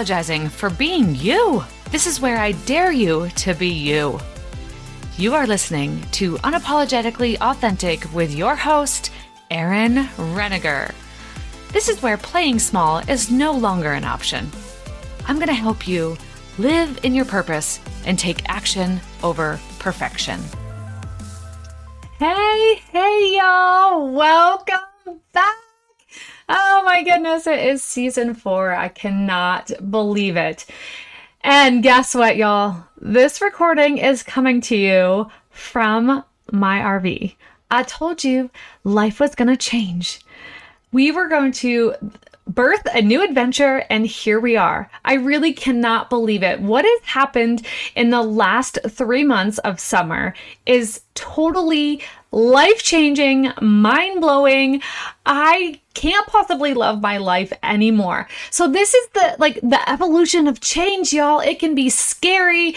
apologizing for being you. This is where I dare you to be you. You are listening to Unapologetically Authentic with your host, Erin Renninger. This is where playing small is no longer an option. I'm going to help you live in your purpose and take action over perfection. Hey, hey, y'all. Welcome back. Oh my goodness, it is season four. I cannot believe it. And guess what, y'all? This recording is coming to you from my RV. I told you life was going to change. We were going to birth a new adventure, and here we are. I really cannot believe it. What has happened in the last three months of summer is totally life changing, mind blowing. I can't possibly love my life anymore. So this is the like the evolution of change, y'all. It can be scary.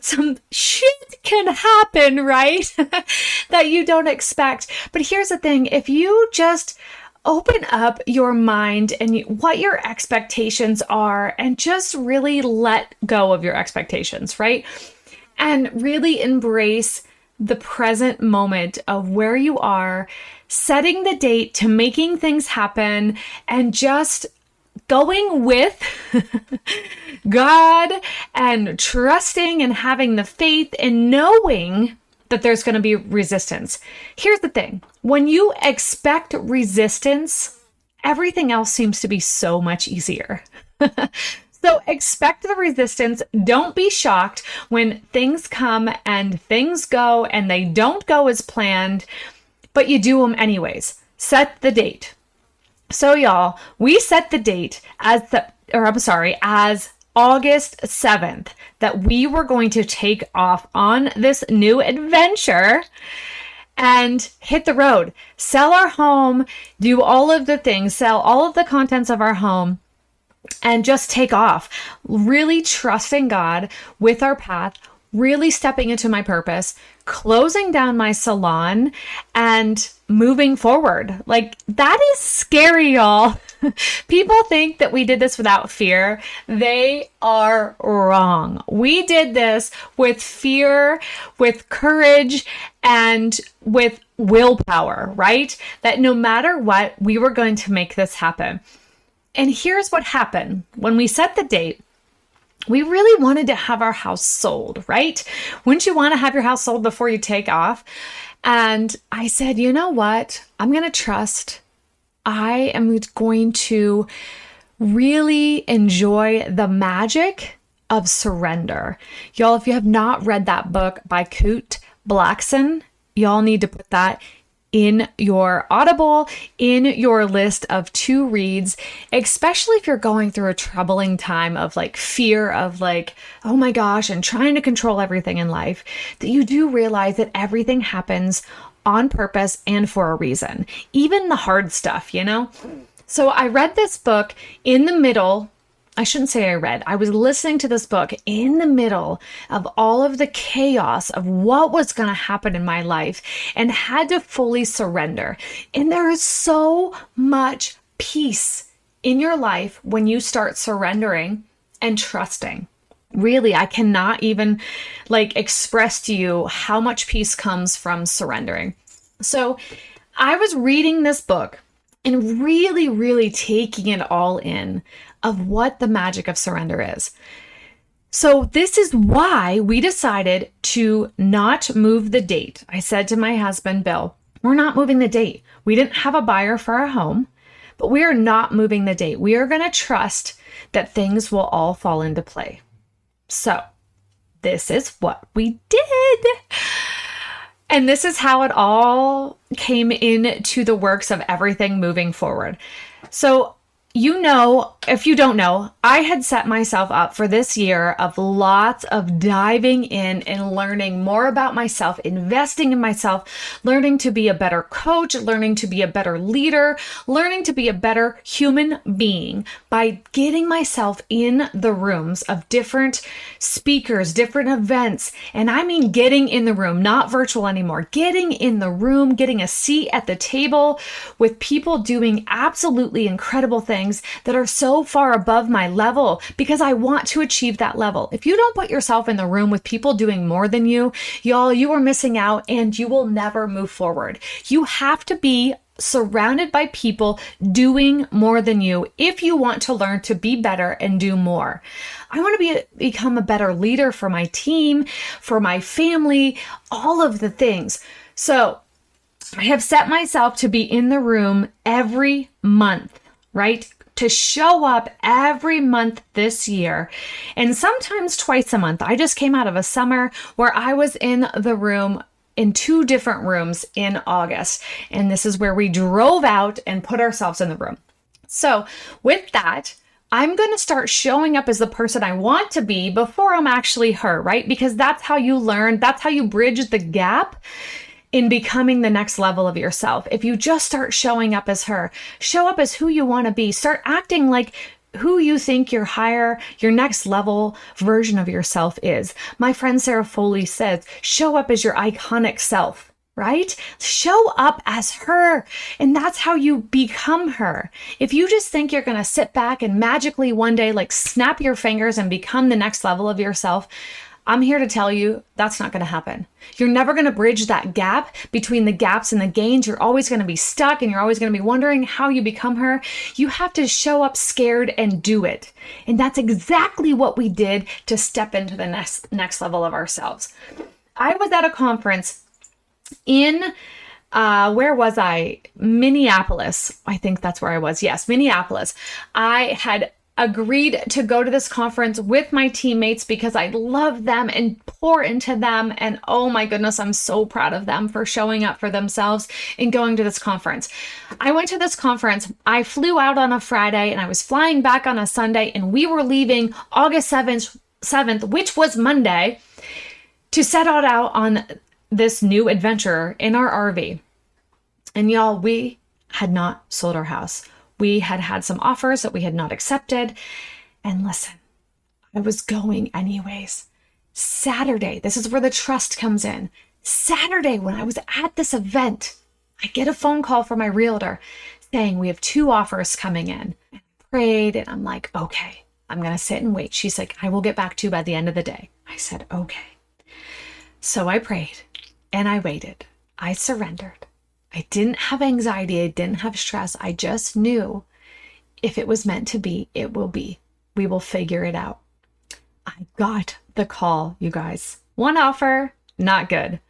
Some shit can happen, right? that you don't expect. But here's the thing if you just open up your mind and what your expectations are and just really let go of your expectations, right? And really embrace the present moment of where you are, setting the date to making things happen, and just going with God and trusting and having the faith and knowing that there's going to be resistance. Here's the thing when you expect resistance, everything else seems to be so much easier. So expect the resistance. Don't be shocked when things come and things go and they don't go as planned, but you do them anyways. Set the date. So y'all, we set the date as the or I'm sorry, as August 7th that we were going to take off on this new adventure and hit the road, sell our home, do all of the things, sell all of the contents of our home and just take off. Really trusting God with our path, really stepping into my purpose, closing down my salon, and moving forward. Like, that is scary, y'all. People think that we did this without fear. They are wrong. We did this with fear, with courage, and with willpower, right? That no matter what, we were going to make this happen. And here's what happened when we set the date. We really wanted to have our house sold, right? Wouldn't you want to have your house sold before you take off? And I said, you know what? I'm going to trust. I am going to really enjoy the magic of surrender. Y'all, if you have not read that book by Kute Blackson, y'all need to put that in your Audible, in your list of two reads, especially if you're going through a troubling time of like fear of like, oh my gosh, and trying to control everything in life, that you do realize that everything happens on purpose and for a reason, even the hard stuff, you know? So I read this book in the middle I shouldn't say I read. I was listening to this book in the middle of all of the chaos of what was going to happen in my life and had to fully surrender. And there is so much peace in your life when you start surrendering and trusting. Really, I cannot even like express to you how much peace comes from surrendering. So, I was reading this book and really, really taking it all in of what the magic of surrender is. So, this is why we decided to not move the date. I said to my husband, Bill, we're not moving the date. We didn't have a buyer for our home, but we are not moving the date. We are going to trust that things will all fall into play. So, this is what we did. And this is how it all came into the works of everything moving forward. So, you know, if you don't know, I had set myself up for this year of lots of diving in and learning more about myself, investing in myself, learning to be a better coach, learning to be a better leader, learning to be a better human being by getting myself in the rooms of different speakers, different events. And I mean getting in the room, not virtual anymore, getting in the room, getting a seat at the table with people doing absolutely incredible things that are so so far above my level because I want to achieve that level. If you don't put yourself in the room with people doing more than you, y'all, you are missing out and you will never move forward. You have to be surrounded by people doing more than you if you want to learn to be better and do more. I want to be become a better leader for my team, for my family, all of the things. So, I have set myself to be in the room every month, right? To show up every month this year and sometimes twice a month. I just came out of a summer where I was in the room in two different rooms in August. And this is where we drove out and put ourselves in the room. So, with that, I'm going to start showing up as the person I want to be before I'm actually her, right? Because that's how you learn, that's how you bridge the gap in becoming the next level of yourself. If you just start showing up as her, show up as who you want to be, start acting like who you think your higher, your next level version of yourself is. My friend Sarah Foley says, show up as your iconic self, right? Show up as her. And that's how you become her. If you just think you're going to sit back and magically one day, like snap your fingers and become the next level of yourself, I'm here to tell you that's not going to happen. You're never going to bridge that gap between the gaps and the gains. You're always going to be stuck and you're always going to be wondering how you become her. You have to show up scared and do it. And that's exactly what we did to step into the next next level of ourselves. I was at a conference in uh, where was I? Minneapolis. I think that's where I was. Yes, Minneapolis. I had agreed to go to this conference with my teammates because I love them and pour into them. And oh my goodness, I'm so proud of them for showing up for themselves and going to this conference. I went to this conference. I flew out on a Friday and I was flying back on a Sunday, and we were leaving August 7th, 7th which was Monday, to set out on this new adventure in our RV. And y'all, we had not sold our house. We had had some offers that we had not accepted. And listen, I was going anyways. Saturday, this is where the trust comes in. Saturday, when I was at this event, I get a phone call from my realtor saying we have two offers coming in. I prayed and I'm like, okay, I'm going to sit and wait. She's like, I will get back to you by the end of the day. I said, okay. So I prayed and I waited. I surrendered. I didn't have anxiety. I didn't have stress. I just knew if it was meant to be, it will be. We will figure it out. I got the call, you guys. One offer, not good.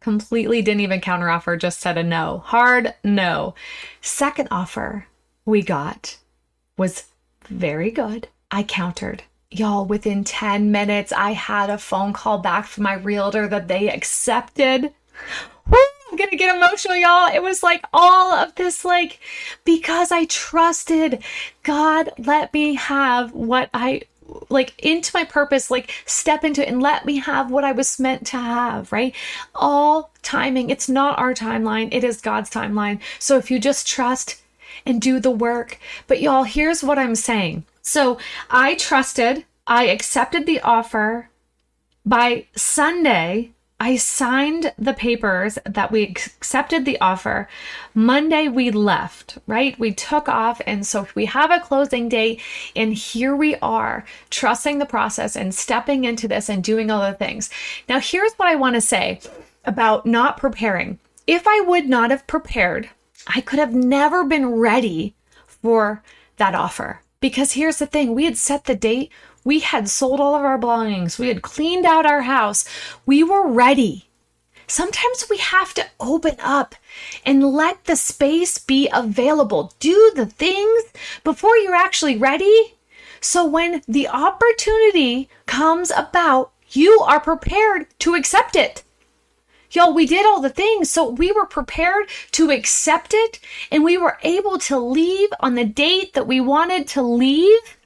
Completely didn't even counteroffer, just said a no. Hard no. Second offer we got was very good. I countered. Y'all, within 10 minutes, I had a phone call back from my realtor that they accepted. I'm gonna get emotional, y'all. It was like all of this, like, because I trusted God, let me have what I like into my purpose, like step into it and let me have what I was meant to have, right? All timing. It's not our timeline, it is God's timeline. So if you just trust and do the work. But y'all, here's what I'm saying. So I trusted, I accepted the offer. By Sunday, I signed the papers that we accepted the offer. Monday, we left, right? We took off. And so we have a closing date. And here we are, trusting the process and stepping into this and doing all the things. Now, here's what I want to say about not preparing. If I would not have prepared, I could have never been ready for that offer. Because here's the thing we had set the date we had sold all of our belongings. We had cleaned out our house. We were ready. Sometimes we have to open up and let the space be available. Do the things before you're actually ready. So when the opportunity comes about, you are prepared to accept it. Y'all, we did all the things. So we were prepared to accept it and we were able to leave on the date that we wanted to leave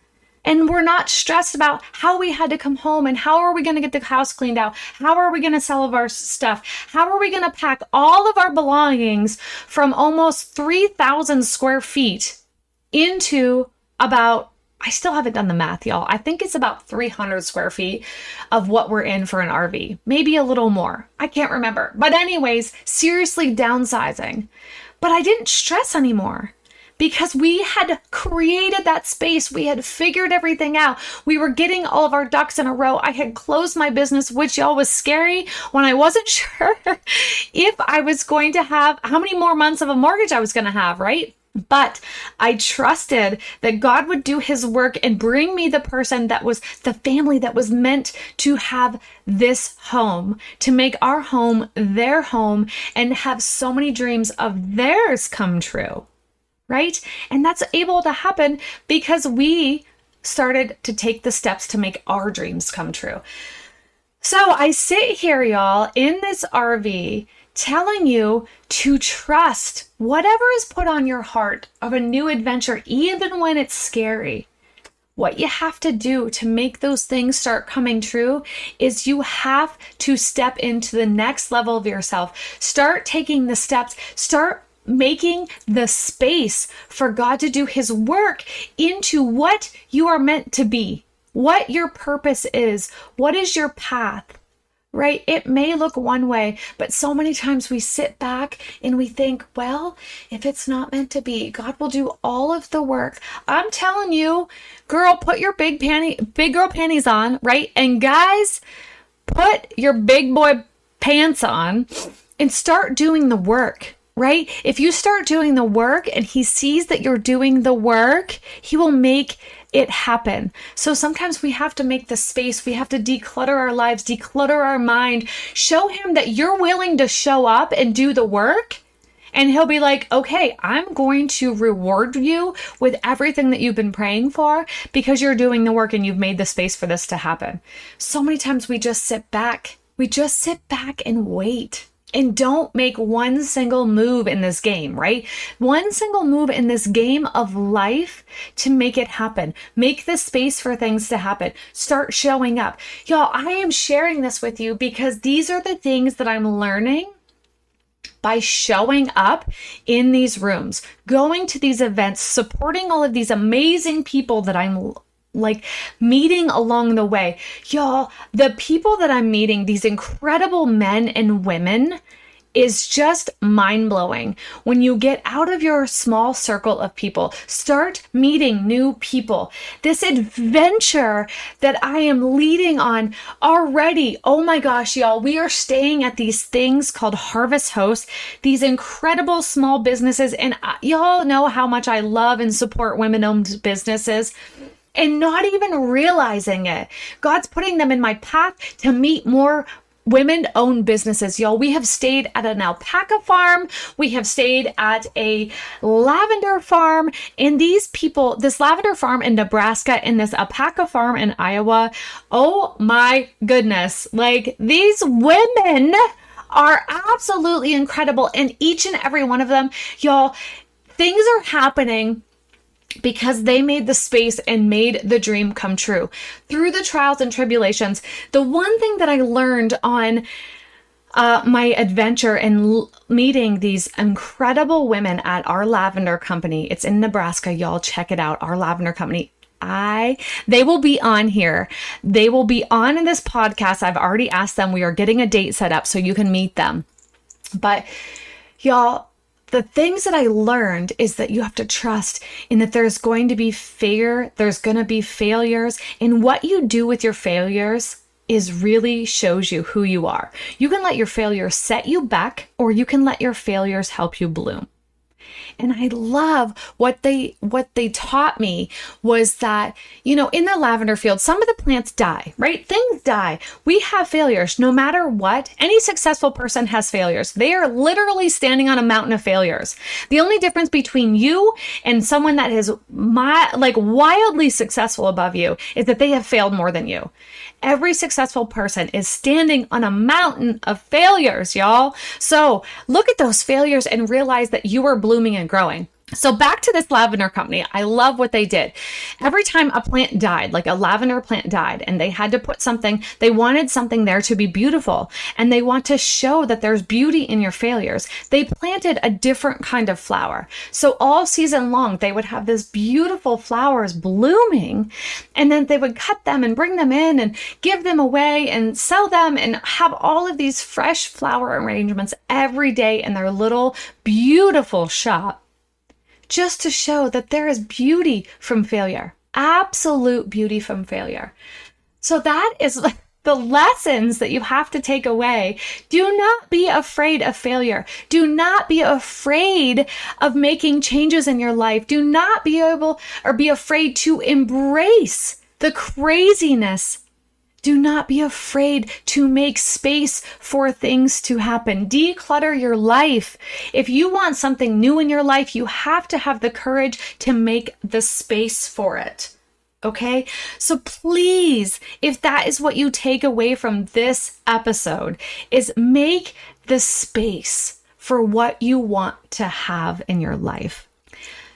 and we're not stressed about how we had to come home and how are we going to get the house cleaned out? How are we going to sell of our stuff? How are we going to pack all of our belongings from almost 3,000 square feet into about I still haven't done the math, y'all. I think it's about 300 square feet of what we're in for an RV. Maybe a little more. I can't remember. But, anyways, seriously downsizing. But I didn't stress anymore because we had created that space. We had figured everything out. We were getting all of our ducks in a row. I had closed my business, which y'all was scary when I wasn't sure if I was going to have how many more months of a mortgage I was going to have, right? But I trusted that God would do his work and bring me the person that was the family that was meant to have this home, to make our home their home and have so many dreams of theirs come true. Right? And that's able to happen because we started to take the steps to make our dreams come true. So I sit here, y'all, in this RV telling you to trust whatever is put on your heart of a new adventure, even when it's scary. What you have to do to make those things start coming true is you have to step into the next level of yourself. Start taking the steps, start making the space for God to do His work into what you are meant to be, what your purpose is, what is your path right? It may look one way, but so many times we sit back and we think, well, if it's not meant to be, God will do all of the work. I'm telling you, girl, put your big panty, big girl panties on, right? And guys, put your big boy pants on and start doing the work. Right? If you start doing the work and he sees that you're doing the work, he will make it happen. So sometimes we have to make the space. We have to declutter our lives, declutter our mind, show him that you're willing to show up and do the work. And he'll be like, okay, I'm going to reward you with everything that you've been praying for because you're doing the work and you've made the space for this to happen. So many times we just sit back. We just sit back and wait and don't make one single move in this game, right? One single move in this game of life to make it happen. Make the space for things to happen. Start showing up. Y'all, I am sharing this with you because these are the things that I'm learning by showing up in these rooms, going to these events, supporting all of these amazing people that I'm like meeting along the way. Y'all, the people that I'm meeting, these incredible men and women, is just mind blowing. When you get out of your small circle of people, start meeting new people. This adventure that I am leading on already. Oh my gosh, y'all, we are staying at these things called Harvest Host, these incredible small businesses. And uh, y'all know how much I love and support women owned businesses and not even realizing it. God's putting them in my path to meet more women owned businesses, y'all. We have stayed at an alpaca farm. We have stayed at a lavender farm. And these people, this lavender farm in Nebraska and this alpaca farm in Iowa, oh my goodness. Like these women are absolutely incredible. And each and every one of them, y'all, things are happening because they made the space and made the dream come true. Through the trials and tribulations, the one thing that I learned on uh, my adventure in l- meeting these incredible women at our lavender company. It's in Nebraska. Y'all check it out. Our lavender company. I they will be on here. They will be on in this podcast. I've already asked them. We are getting a date set up so you can meet them. But y'all, the things that I learned is that you have to trust in that there's going to be fear, there's going to be failures, and what you do with your failures is really shows you who you are. You can let your failures set you back, or you can let your failures help you bloom. And I love what they what they taught me was that, you know, in the lavender field, some of the plants die, right? Things die. We have failures no matter what. Any successful person has failures. They are literally standing on a mountain of failures. The only difference between you and someone that is my, like wildly successful above you is that they have failed more than you. Every successful person is standing on a mountain of failures, y'all. So look at those failures and realize that you are blooming and growing. So back to this lavender company. I love what they did. Every time a plant died, like a lavender plant died, and they had to put something, they wanted something there to be beautiful. And they want to show that there's beauty in your failures. They planted a different kind of flower. So all season long, they would have this beautiful flowers blooming. And then they would cut them and bring them in and give them away and sell them and have all of these fresh flower arrangements every day in their little beautiful shop just to show that there is beauty from failure, absolute beauty from failure. So that is the lessons that you have to take away. Do not be afraid of failure. Do not be afraid of making changes in your life. Do not be able or be afraid to embrace the craziness. Do not be afraid to make space for things to happen. Declutter your life. If you want something new in your life, you have to have the courage to make the space for it. Okay. So please, if that is what you take away from this episode, is make the space for what you want to have in your life.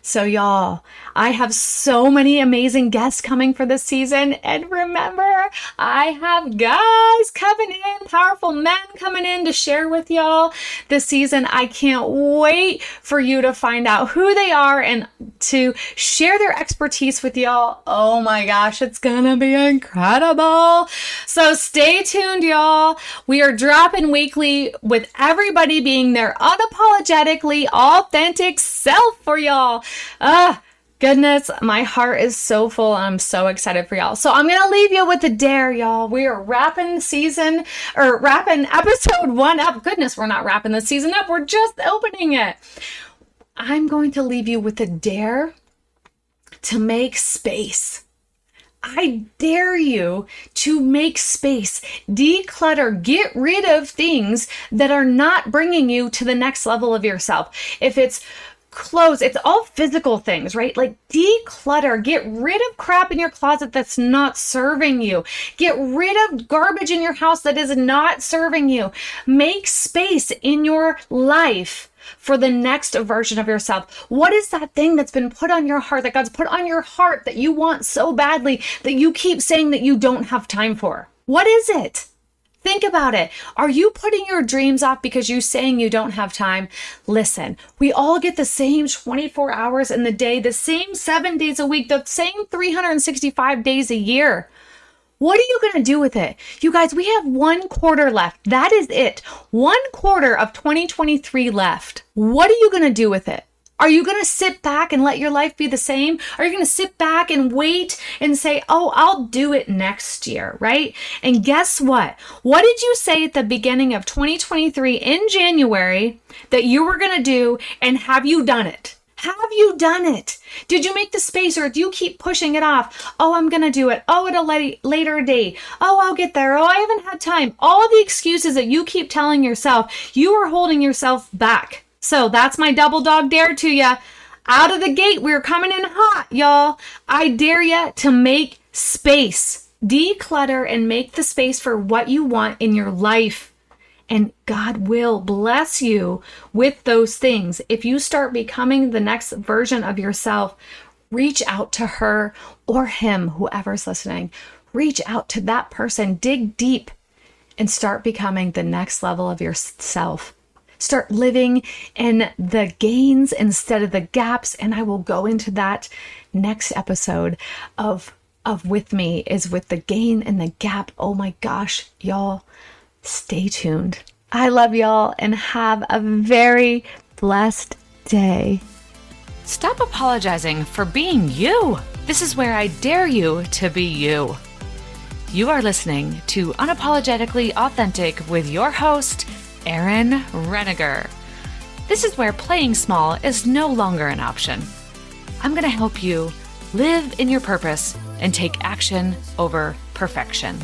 So, y'all, I have so many amazing guests coming for this season. And remember, I have guys coming in, powerful men coming in to share with y'all this season. I can't wait for you to find out who they are and to share their expertise with y'all. Oh my gosh, it's gonna be incredible. So, stay tuned, y'all. We are dropping weekly with everybody being their unapologetically authentic self for y'all. Ah, goodness, my heart is so full. I'm so excited for y'all. So I'm gonna leave you with a dare, y'all. We are wrapping season or wrapping episode one up. Goodness, we're not wrapping the season up. We're just opening it. I'm going to leave you with a dare to make space. I dare you to make space, declutter, get rid of things that are not bringing you to the next level of yourself. If it's clothes. It's all physical things, right? Like declutter, get rid of crap in your closet that's not serving you. Get rid of garbage in your house that is not serving you. Make space in your life for the next version of yourself. What is that thing that's been put on your heart, that God's put on your heart that you want so badly that you keep saying that you don't have time for? What is it? Think about it. Are you putting your dreams off because you're saying you don't have time? Listen, we all get the same 24 hours in the day, the same seven days a week, the same 365 days a year. What are you going to do with it? You guys, we have one quarter left. That is it. One quarter of 2023 left. What are you going to do with it? Are you going to sit back and let your life be the same? Are you going to sit back and wait and say, oh, I'll do it next year, right? And guess what? What did you say at the beginning of 2023 in January that you were going to do? And have you done it? Have you done it? Did you make the space or do you keep pushing it off? Oh, I'm going to do it. Oh, at a later date. Oh, I'll get there. Oh, I haven't had time. All the excuses that you keep telling yourself, you are holding yourself back. So that's my double dog dare to you. Out of the gate, we're coming in hot, y'all. I dare you to make space. Declutter and make the space for what you want in your life. And God will bless you with those things. If you start becoming the next version of yourself, reach out to her or him, whoever's listening. Reach out to that person, dig deep, and start becoming the next level of yourself. Start living in the gains instead of the gaps. And I will go into that next episode of of with me is with the gain and the gap. Oh my gosh, y'all, stay tuned. I love y'all and have a very blessed day. Stop apologizing for being you. This is where I dare you to be you. You are listening to Unapologetically Authentic with your host, Erin Renninger. This is where playing small is no longer an option. I'm going to help you live in your purpose and take action over perfection.